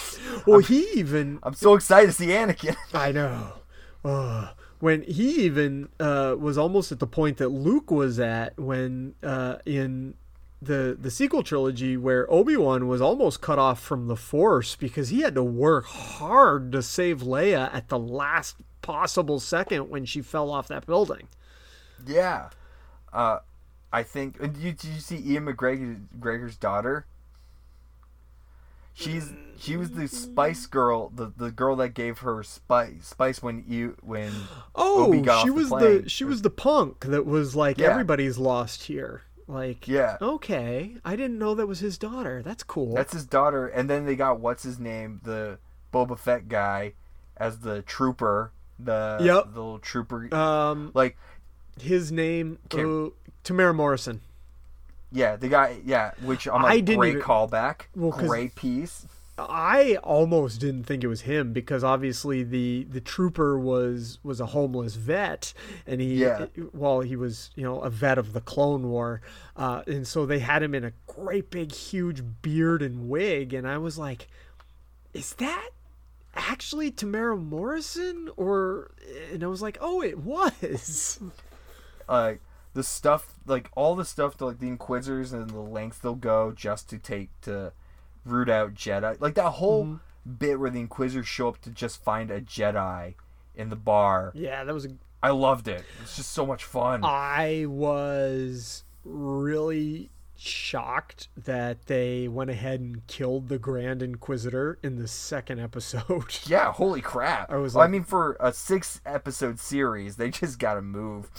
Well, he even I'm so excited to see Anakin. I know. Ugh. when he even uh, was almost at the point that Luke was at when uh, in the the sequel trilogy where Obi-Wan was almost cut off from the Force because he had to work hard to save Leia at the last possible second when she fell off that building. yeah, uh, I think. Did you, did you see Ewan McGregor, McGregor's daughter? She's she was the Spice Girl, the, the girl that gave her spice spice when you when Oh, she the was plane. the she was the punk that was like Yeah. everybody's lost here. Like Yeah. okay, I didn't know that was his daughter. That's cool. That's his daughter, and then they got what's his name, the Boba Fett guy, as the trooper, the Yep. the little trooper. um like, his name uh, Temuera Morrison. yeah, the guy, yeah, which I'm I didn't great even- callback, Well, great piece. I almost didn't think it was him because obviously the the trooper was was a homeless vet and he Yeah. well he was you know a vet of the Clone War uh, and so they had him in a great big huge beard and wig and I was like is that actually Temuera Morrison? Or and I was like, oh, it was. like the stuff like all the stuff to like the inquisitors and the lengths they'll go just to take to root out jedi like that whole Mm-hmm. bit where the inquisitors show up to just find a jedi in the bar Yeah, that was. A, i loved it it's just so much fun I was really shocked that they went ahead and killed the Grand Inquisitor in the second episode. yeah holy crap I was Well, i mean for a six episode series they just gotta move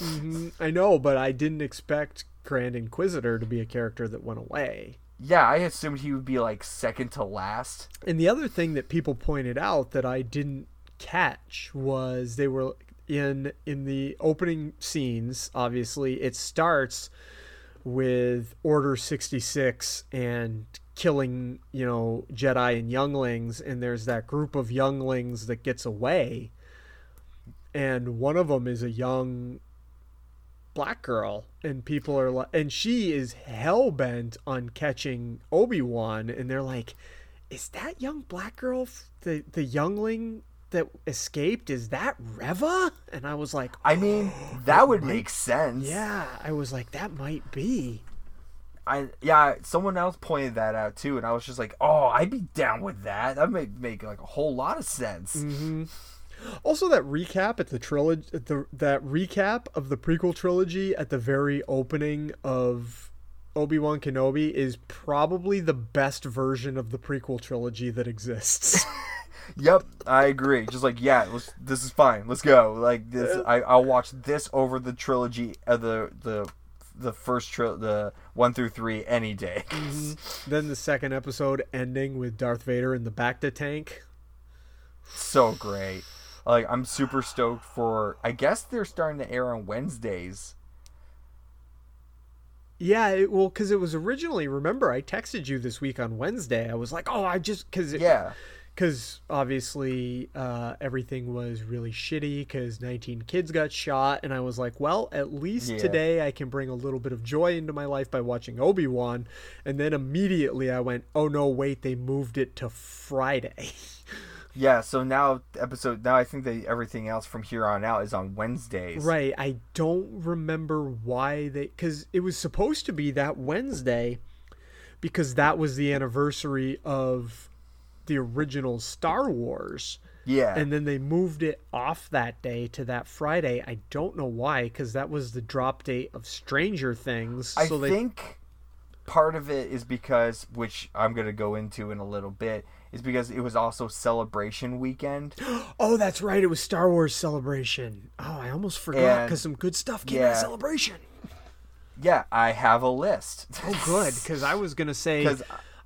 I know, but I didn't expect Grand Inquisitor to be a character that went away. Yeah i assumed he would be like second to last And the other thing that people pointed out that I didn't catch was they were in in the opening scenes. Obviously, it starts with Order sixty six and killing you know Jedi and younglings, and there's that group of younglings that gets away, and one of them is a young black girl and people are like and she is hell-bent on catching obi-wan and they're like is that young black girl the the youngling that escaped is that reva and i was like i mean that would make sense yeah i was like that might be I yeah, someone else pointed that out too, and I was just like, oh, I'd be down with that. That might make like a whole lot of sense. Mm-hmm. Also that recap at the trilogy the that recap of the prequel trilogy at the very opening of obi-wan kenobi is probably the best version of the prequel trilogy that exists Yep, I agree. Just like yeah, this is fine. Let's go. Like this, I I'll watch this over the trilogy of the the the first tri- the one through three any day. Mm-hmm. Then the second episode ending with Darth Vader in the Bacta tank. so great. Like I'm super stoked for. I guess they're starting to air on Wednesdays. Yeah, it, well, because it was originally. Remember, I texted you this week on Wednesday. I was like, "Oh, I just because Yeah. because obviously uh, everything was really shitty because 19 kids got shot, and I was like, well, at least Yeah. today I can bring a little bit of joy into my life by watching Obi Wan, and then immediately I went, oh no, wait, they moved it to Friday. Yeah. So now episode now I think that everything else from here on out is on Wednesdays. Right. I don't remember why they because it was supposed to be that Wednesday because that was the anniversary of the original Star Wars. Yeah. And then they moved it off that day to that Friday. I don't know why because that was the drop date of Stranger Things. I so they think part of it is because, which I'm gonna go into in a little bit, is because it was also celebration weekend. Oh, that's right. It was Star Wars Celebration. Oh, I almost forgot because some good stuff came out of. Celebration. yeah, I have a list. Oh, good. Because I was gonna say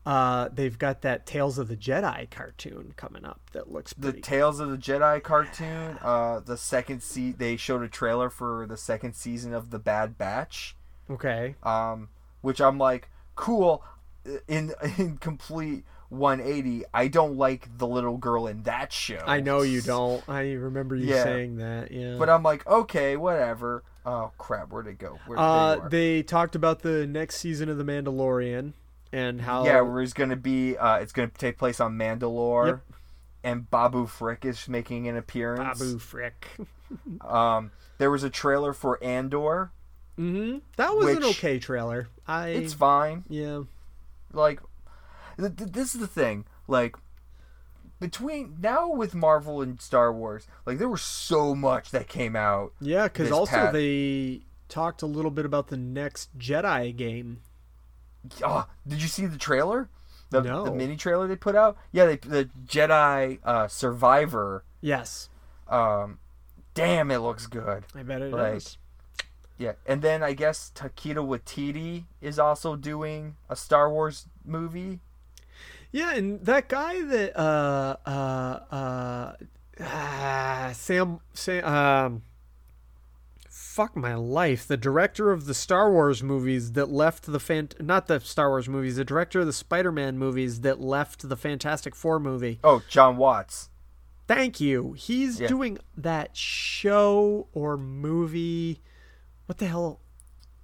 uh, they've got that Tales of the Jedi cartoon coming up that looks the. Tales of the Jedi cartoon. Uh, the second se- they showed a trailer for the second season of the Bad Batch. okay. Um, which I'm like, cool. In in complete 180, I don't like the little girl in that show. I know you don't. I remember you Yeah. saying that. Yeah. But I'm like, okay, whatever. Oh crap, where'd it go? Where, there you uh, are. they talked about the next season of The Mandalorian and how. Yeah, where it's gonna be. Uh, it's gonna take place on Mandalore, Yep. and Babu Frick is making an appearance. Babu Frick. Um, there was a trailer for Andor. Mm-hmm. That was an okay trailer. I. It's fine. Yeah. Like, th- th- this is the thing. Like, between now with Marvel and Star Wars, like there was so much that came out. Yeah, because also pat- they talked a little bit about the next Jedi game. Oh, did you see the trailer? The, No. the mini trailer they put out. Yeah, they, the Jedi uh, Survivor. Yes. Um, damn, it looks good. I bet it is. Like, Yeah, and then I guess Taika Waititi is also doing a Star Wars movie. Yeah, and that guy that uh uh uh ah, Sam Sam um fuck my life, the director of the Star Wars movies that left the fan not the Star Wars movies, the director of the Spider-Man movies that left the Fantastic 4 movie. Oh, Jon Watts. Thank you. He's Yeah. doing that show or movie. What the hell?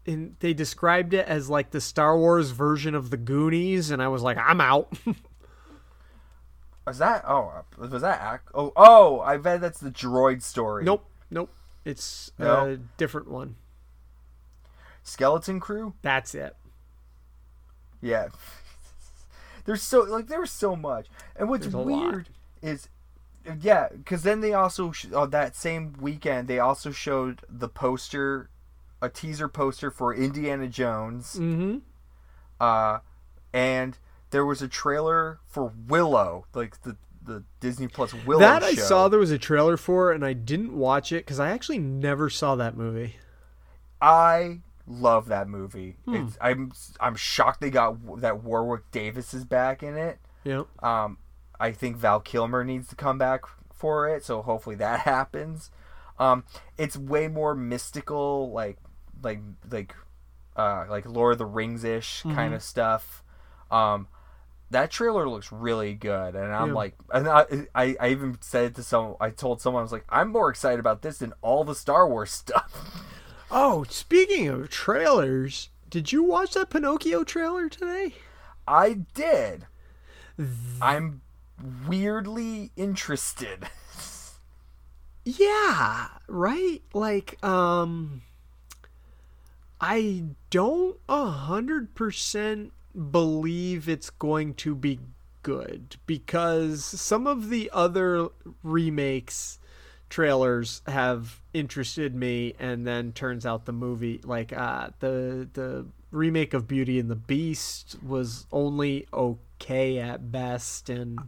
And they described it as like the Star Wars version of the Goonies, and I was like, I'm out. Was that? Oh, uh, was that? Ac- Oh, oh! I bet that's the droid story. Nope, nope. It's No? a different one. Skeleton Crew. That's it. Yeah. There's so like there was so much, and what's a lot. weird is, yeah, because then they also sh- oh, that same weekend they also showed the poster, a teaser poster for Indiana Jones. Mm-hmm. Uh, and there was a trailer for Willow, like the the Disney Plus Willow That I saw there was a trailer for, and I didn't watch it because I actually never saw that movie. I love that movie. Hmm. It's I'm I'm shocked they got that Warwick Davis is back in it. Yeah. Um, I think Val Kilmer needs to come back for it, so hopefully that happens. Um, it's way more mystical, like like like uh like Lord of the Rings ish kind of stuff. Um, that trailer looks really good, and I'm Yeah. like, and I, I I even said to some, I told someone I was like, I'm more excited about this than all the Star Wars stuff. Oh, speaking of trailers, did you watch that Pinocchio trailer today? I did. I'm weirdly interested. Yeah, right? Like, um I don't a hundred percent believe it's going to be good because some of the other remakes trailers have interested me and then turns out the movie like uh the the remake of Beauty and the Beast was only okay at best and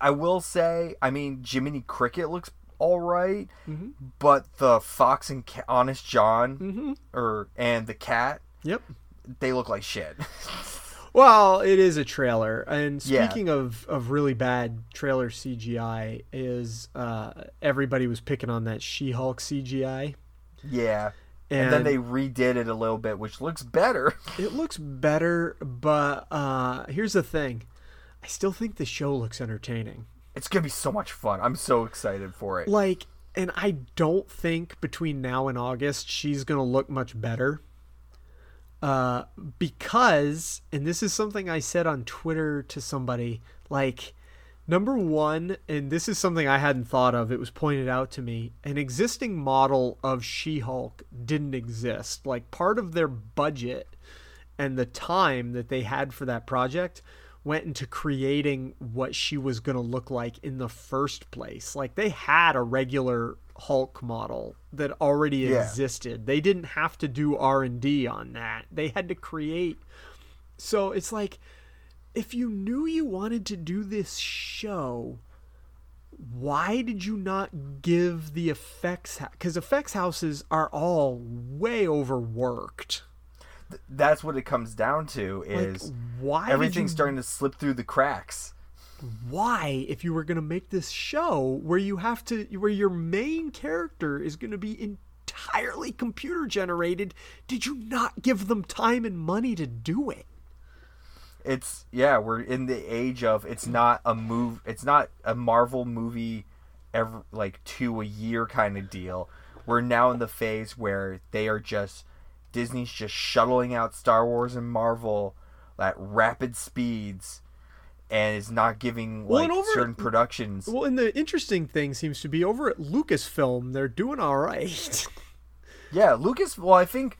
I will say, I mean, Jiminy Cricket looks all right, Mm-hmm. but the Fox and Ca- Honest John, or and the cat, yep they look like shit. Well, it is a trailer, and Yeah. speaking of, of really bad trailer CGI, is uh, everybody was picking on that She-Hulk CGI, yeah, and, and, then they redid it a little bit, which looks better. it looks better. But uh, here's the thing, I still think the show looks entertaining. It's gonna be so much fun. I'm so excited for it. Like, and I don't think between now and August she's gonna look much better. Uh, because, and this is something I said on Twitter to somebody, like, number one, and this is something I hadn't thought of, it was pointed out to me, an existing model of She Hulk didn't exist. Like, part of their budget and the time that they had for that project went into creating what she was going to look like in the first place. Like they had a regular Hulk model that already Yeah. existed. They didn't have to do R&D on that. They had to create So it's like if you knew you wanted to do this show, why did you not give the effects cuz effects houses are all way overworked. That's what it comes down to Like, is why everything's you- starting to slip through the cracks. why if you were going to make this show where you have to where your main character is going to be entirely computer generated did you not give them time and money to do it It's yeah, we're in the age of it's not a move, it's not a Marvel movie, ever like two a year kind of deal. We're now in the phase where they are just Disney's just shuttling out Star Wars and Marvel at rapid speeds, and is not giving like certain productions. well and the interesting thing seems to be over at lucasfilm they're doing all right Yeah, Lucas. Well, I think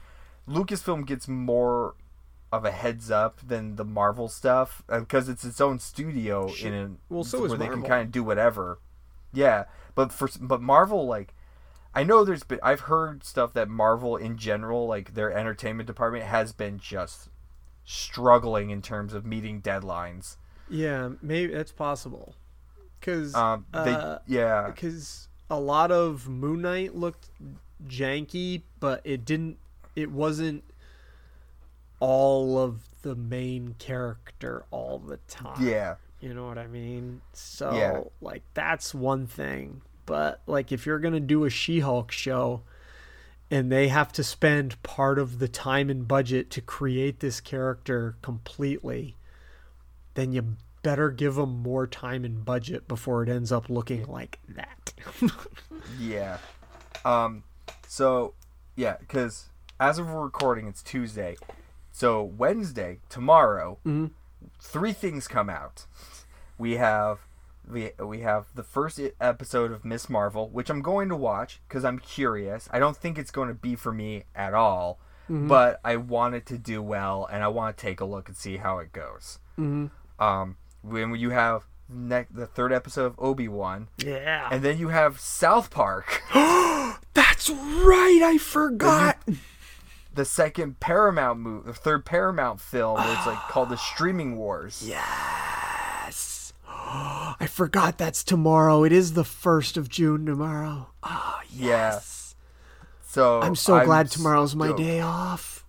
Lucasfilm gets more of a heads up than the Marvel stuff uh, because it's its own studio in an, Well, so is where they Marvel. can kind of do whatever. Yeah, but for but Marvel like. I know there's been I've heard stuff that Marvel in general, like their entertainment department, has been just struggling in terms of meeting deadlines. yeah maybe that's possible because Um, they uh, yeah because a lot of Moon Knight looked janky, but it didn't. It wasn't all of the main character all the time. yeah you know what I mean. So Yeah. like that's one thing, but like if you're gonna do a She-Hulk show. And they have to spend part of the time and budget to create this character completely, then you better give them more time and budget before it ends up looking like that. Yeah. Um. So, yeah, because as of recording, it's Tuesday. So Wednesday, tomorrow, three things come out. We have we we have the first episode of Miss Marvel, which I'm going to watch because I'm curious. I don't think it's going to be for me at all, but I want it to do well, and I want to take a look and see how it goes. Mhm. Um, when you have ne- the third episode of Obi Wan, Yeah. and then you have South Park, That's right. I forgot. the second Paramount movie, the third Paramount film, where it's like called the Streaming Wars. Yes. I forgot that's tomorrow. It is the first of June tomorrow. Oh Yeah. yes. So I'm so glad tomorrow's my day off.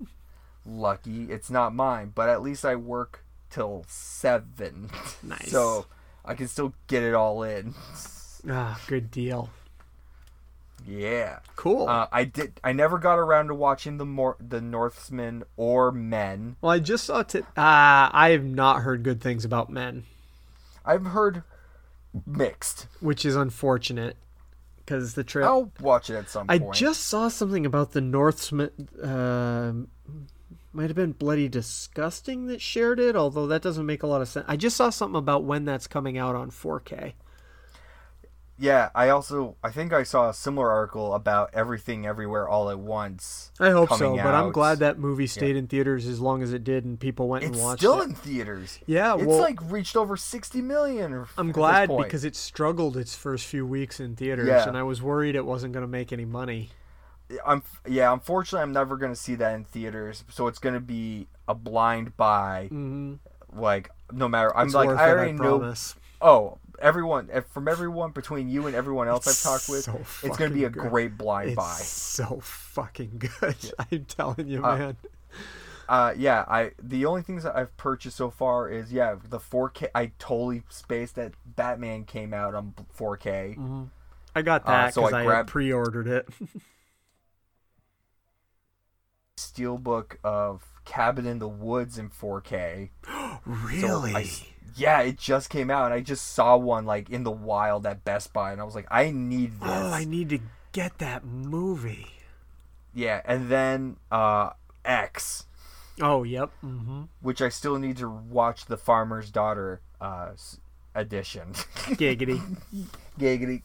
lucky it's not mine but at least i work till seven Nice. so i can still get it all in Ah, good deal. yeah Cool. uh, i did i never got around to watching the more the northman or men well, I just saw it. Uh, I have not heard good things about men, i've heard mixed which is unfortunate because the trailer. i'll watch it at some I point just saw something about the Northman. Uh, might have been Bloody Disgusting that shared it, although that doesn't make a lot of sense. I just saw something about when that's coming out on 4K. Yeah i also i think i saw a similar article about everything everywhere all at once I hope so, but I'm glad that movie stayed in theaters as long as it did, and people went it's and watched it. Still it. in theaters Yeah, it's well- like reached over 60 million or- I'm glad because it struggled its first few weeks in theaters, Yeah. and I was worried it wasn't going to make any money. I'm yeah. Unfortunately, I'm never gonna see that in theaters, so it's gonna be a blind buy. Mm-hmm. Like no matter, I'm It's like I it, already I know. Oh, everyone from everyone between you and everyone else It's I've talked with, so it's gonna be a good. great blind It's buy. so fucking good. I'm telling you, Uh, man. Uh, yeah. I the only things that I've purchased so far is yeah the 4K. I totally spaced that Batman came out on 4K. I got uh, that so because I I, had grabbed- pre-ordered it. Steelbook of Cabin in the Woods in 4K. really? I s- yeah, it just came out, and I just saw one like in the wild at Best Buy, and I was like, I need this. oh, I need to get that movie. Yeah, and then uh, X, Oh, yep. Mm-hmm. which I still need to watch the Farmer's Daughter uh, edition. Giggity. Giggity.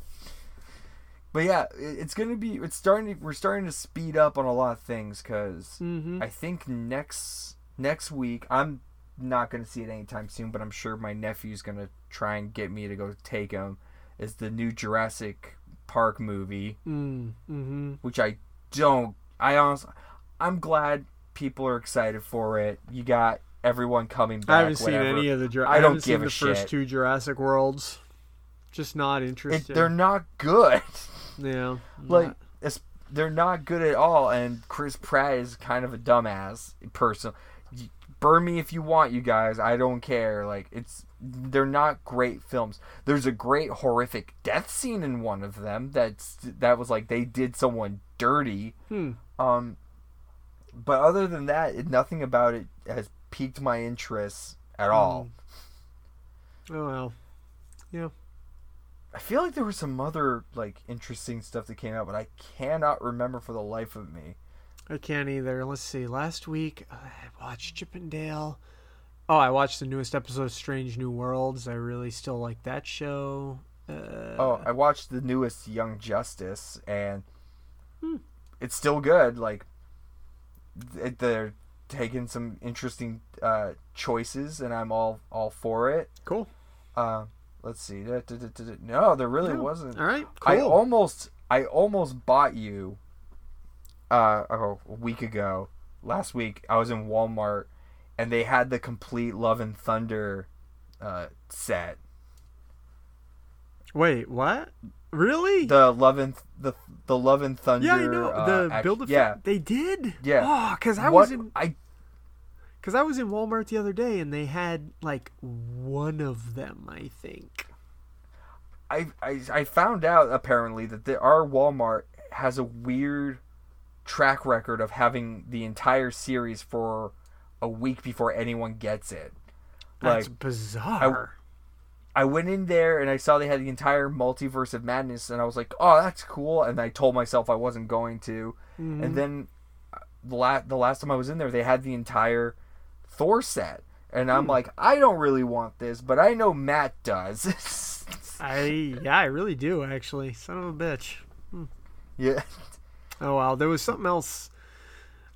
But yeah, it's gonna be. It's starting. To, we're starting to speed up on a lot of things because Mhm. I think next next week I'm not gonna see it anytime soon, but I'm sure my nephew's gonna try and get me to go take him. Is the new Jurassic Park movie, Mm, mm-hmm. which I don't. I honestly, I'm glad people are excited for it. You got everyone coming back. I haven't seen any of the. Jura- I don't haven't give the first shit. two Jurassic Worlds. Just not It, interested. they're not good. yeah. like not- it's, they're not good at all and chris pratt is kind of a dumbass person burn me if you want you guys. I don't care. Like it's they're not great films. There's a great horrific death scene in one of them that's that was like they did someone dirty. Hmm. um but other than that it, nothing about it has piqued my interest at all. Oh well. Yeah. i feel like there was some other like interesting stuff that came out but i cannot remember for the life of me I can't either. Let's see. Last week I watched Chip 'n Dale. Oh, I watched the newest episode of Strange New Worlds. I really still like that show. Uh, Oh, I watched the newest Young Justice, and it's still good. Like, th- they're taking some interesting uh, choices, and I'm all all for it. cool. Uh, let's see. No, there really No. wasn't. All right. Cool. I almost, I almost bought you. Uh, oh, a week ago, last week, I was in Walmart, and they had the complete Love and Thunder uh, set. Wait, what? Really? The Love and the the Love and Thunder. yeah, I know. uh, the act- build a yeah, They did. Yeah. Oh, because I what was in I because I was in Walmart the other day and they had like one of them. I think. I, I I found out apparently that the, our Walmart has a weird track record of having the entire series for a week before anyone gets it. That's bizarre. I went in there and I saw they had the entire multiverse of madness, and I was like, "Oh, that's cool." And I told myself I wasn't going to. Mm-hmm. And then uh, the la- the last time I was in there, they had the entire Thor set, and Hmm. I'm like, I don't really want this, but I know Matt does. I yeah, I really do actually. Son of a bitch. Yeah. Oh wow, there was something else.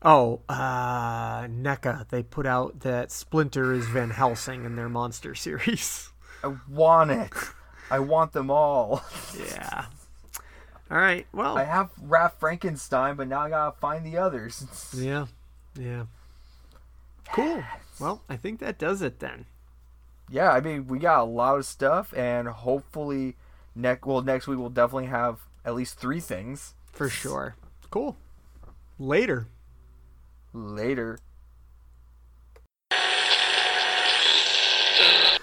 Oh, uh, NECA. They put out that Splinter is Van Helsing in their monster series. I want it. I want them all. yeah. All right. Well. I have Raph Frankenstein, but now I gotta find the others. Yeah. Yeah. Cool. Well, I think that does it then. yeah, I mean, we got a lot of stuff, and hopefully, next well next week we'll definitely have at least three things. For sure. Cool. Later. Later.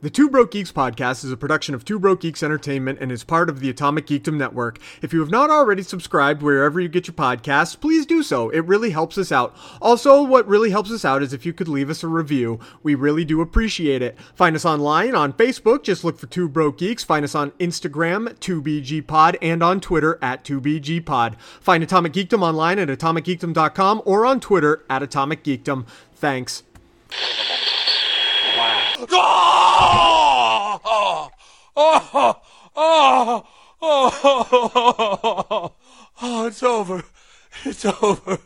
The Two Broke Geeks podcast is a production of Two Broke Geeks Entertainment and is part of the Atomic Geekdom Network. If you have not already subscribed wherever you get your podcasts, please do so. It really helps us out. Also, what really helps us out is if you could leave us a review. We really do appreciate it. Find us online on Facebook, just look for Two Broke Geeks. Find us on Instagram, 2BGPod, and on Twitter at 2BGPod. Find Atomic Geekdom online at atomicgeekdom.com or on Twitter at Atomic Geekdom. Thanks. Oh, oh, oh, oh, oh, oh, it's over. It's over.